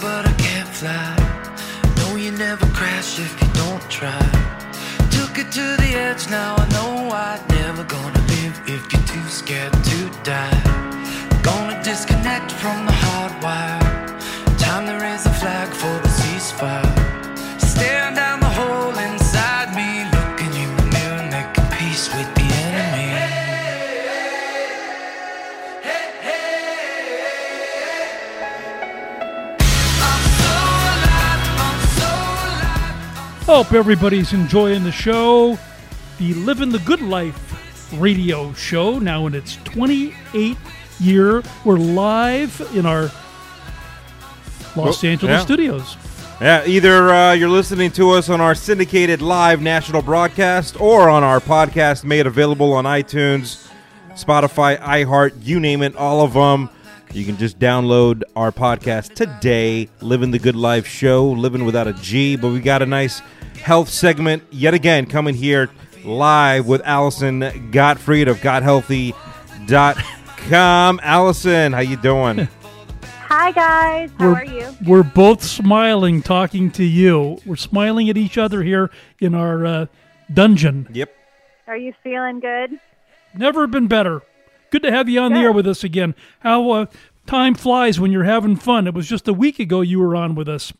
but I can't fly. No, you never crash if you don't try. Took it to the edge, now I know I'm never gonna live if you're too scared to die. Gonna disconnect from the hard wire. Hope everybody's enjoying the show. The Living the Good Life radio show, now in its 28th year. We're live in our Los Well, Angeles yeah. studios. Yeah, either uh, you're listening to us on our syndicated live national broadcast or on our podcast made available on iTunes, Spotify, iHeart, you name it, all of them. You can just download our podcast today, Living the Good Life Show, living without a G. But we got a nice health segment yet again coming here live with Allyson Gottfried of GottHealthy.com. Allyson, how you doing? Hi guys, how we're, are you? We're both smiling talking to you. We're smiling at each other here in our uh, dungeon. yep. Are you feeling good? Never been better. Good to have you on the air with us again. How uh, time flies when you're having fun. It was just a week ago you were on with us.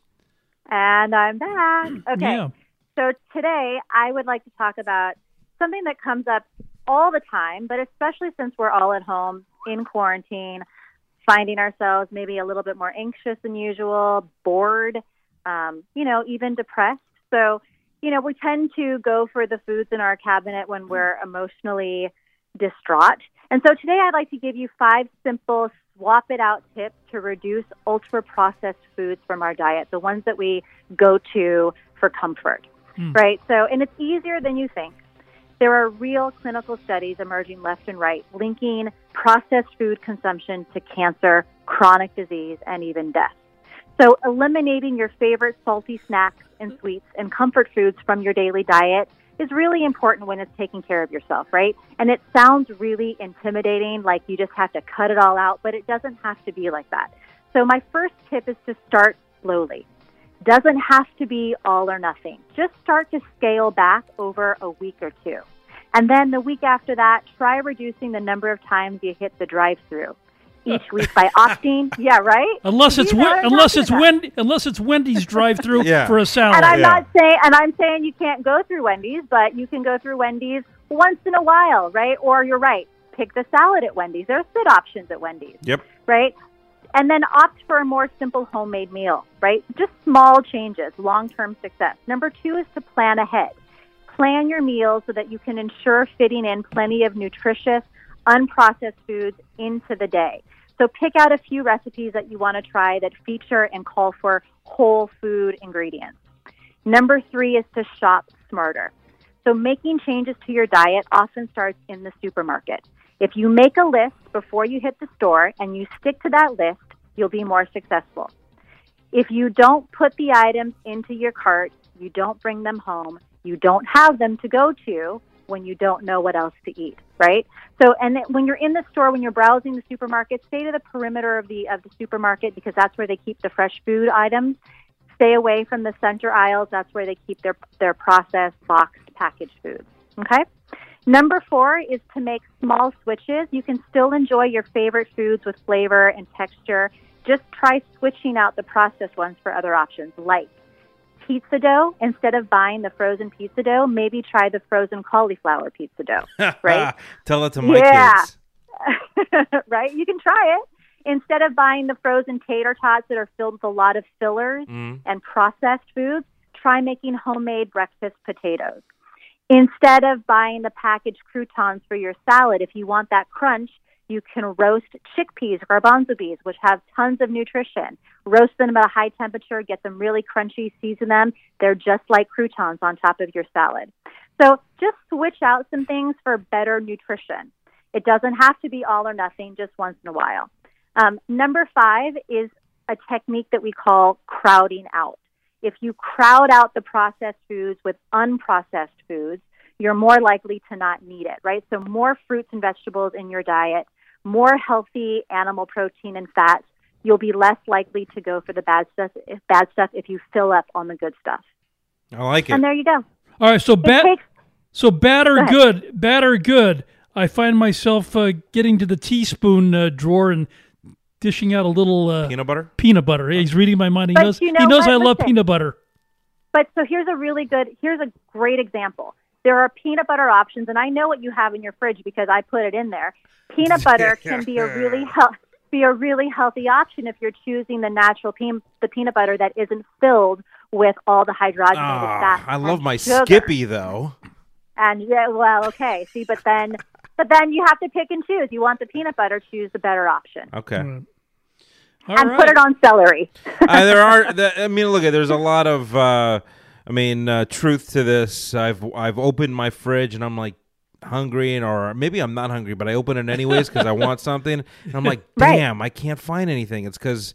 And I'm back. Okay. Yeah. So today I would like to talk about something that comes up all the time, but especially since we're all at home in quarantine, finding ourselves maybe a little bit more anxious than usual, bored, um, you know, even depressed. So, you know, we tend to go for the foods in our cabinet when we're emotionally distraught. And so today I'd like to give you five simple swap it out tips to reduce ultra processed foods from our diet, the ones that we go to for comfort. Hmm. Right? So, and it's easier than you think. There are real clinical studies emerging left and right linking processed food consumption to cancer, chronic disease, and even death. So, eliminating your favorite salty snacks and sweets and comfort foods from your daily diet is really important when it's taking care of yourself, right? And it sounds really intimidating, like you just have to cut it all out, but it doesn't have to be like that. So, my first tip is to start slowly. Doesn't have to be all or nothing. Just start to scale back over a week or two. And then the week after that, try reducing the number of times you hit the drive through each week by opting. Yeah, right? Unless it's You know Wen- unless it's. Wendy, unless it's Wendy's drive-through Yeah. for a salad. And I'm Yeah. not saying, and I'm saying you can't go through Wendy's, but you can go through Wendy's once in a while, right? Or you're right, pick the salad at Wendy's. There are sit options at Wendy's, Yep. right? And then opt for a more simple homemade meal, right? Just small changes, long-term success. Number two is to plan ahead. Plan your meals so that you can ensure fitting in plenty of nutritious, unprocessed foods into the day. So pick out a few recipes that you want to try that feature and call for whole food ingredients. Number three is to shop smarter. So making changes to your diet often starts in the supermarket. If you make a list before you hit the store and you stick to that list, you'll be more successful. If you don't put the items into your cart, you don't bring them home, you don't have them to go to when you don't know what else to eat, right? So, and when you're in the store, when you're browsing the supermarket, stay to the perimeter of the of the supermarket because that's where they keep the fresh food items. Stay away from the center aisles. That's where they keep their their processed, boxed, packaged foods. Okay. Number four is to make small switches. You can still enjoy your favorite foods with flavor and texture. Just try switching out the processed ones for other options, like pizza dough. Instead of buying the frozen pizza dough, maybe try the frozen cauliflower pizza dough. Right? Tell it to my Yeah. kids. right? You can try it. Instead of buying the frozen tater tots that are filled with a lot of fillers Mm. and processed foods, try making homemade breakfast potatoes. Instead of buying the packaged croutons for your salad, if you want that crunch, you can roast chickpeas, garbanzo beans, which have tons of nutrition. Roast them at a high temperature, get them really crunchy, season them. They're just like croutons on top of your salad. So just switch out some things for better nutrition. It doesn't have to be all or nothing, just once in a while. Um, number five is a technique that we call crowding out. If you crowd out the processed foods with unprocessed foods, you're more likely to not need it, right? So, more fruits and vegetables in your diet, more healthy animal protein and fats, you'll be less likely to go for the bad stuff. Bad stuff if you fill up on the good stuff. I like it. And there you go. All right, so bad, takes so bad or Go good, bad or good. I find myself uh, getting to the teaspoon uh, drawer and dishing out a little uh, Peanut butter. peanut butter. He's reading my mind. He But knows. you know he knows what? I love Listen. peanut butter. But so here's a really good, here's a great example. There are peanut butter options, and I know what you have in your fridge because I put it in there. Peanut butter can be a really hel- be a really healthy option if you're choosing the natural pe- the peanut butter that isn't filled with all the hydrogenated Ah, fats. I love my sugar. Skippy though. And yeah, well, okay. See, but then, but then you have to pick and choose. You want the peanut butter, choose the better option, Okay. All and right. put it on celery. uh, there are. The, I mean, look at. There's a lot of. Uh, I mean, uh, truth to this. I've I've opened my fridge and I'm like hungry, and or maybe I'm not hungry, but I open it anyways because I want something. And I'm like, Right. damn, I can't find anything. It's because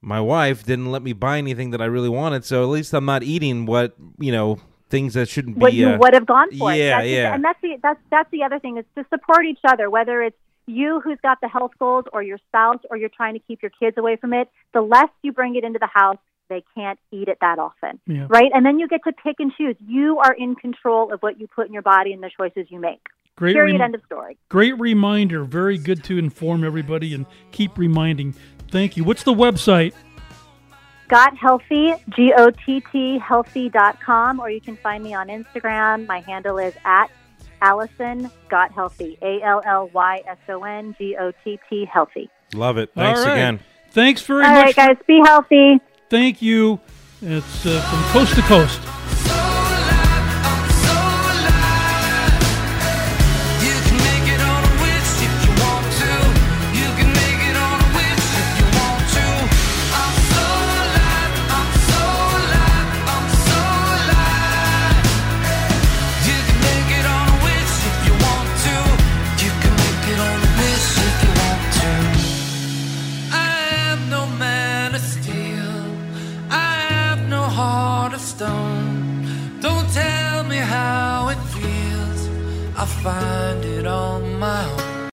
my wife didn't let me buy anything that I really wanted. So at least I'm not eating what you know things that shouldn't what be. you uh, would have gone for. yeah, that's yeah. and that's the that's that's the other thing is to support each other, whether it's you who's got the health goals or your spouse or you're trying to keep your kids away from it. The less you bring it into the house, they can't eat it that often, Yeah. right? And then you get to pick and choose. You are in control of what you put in your body and the choices you make. Great, Period. rem- End of story. great reminder. Very good to inform everybody and keep reminding. Thank you. What's the website? Gott Healthy, G O T T healthy.com, or you can find me on Instagram. My handle is at Allyson Gott Healthy, A L L Y S O N G O T T Healthy. Love it. Thanks All right. again. Thanks very All much. right, guys, be healthy. Thank you. It's uh, from coast to coast.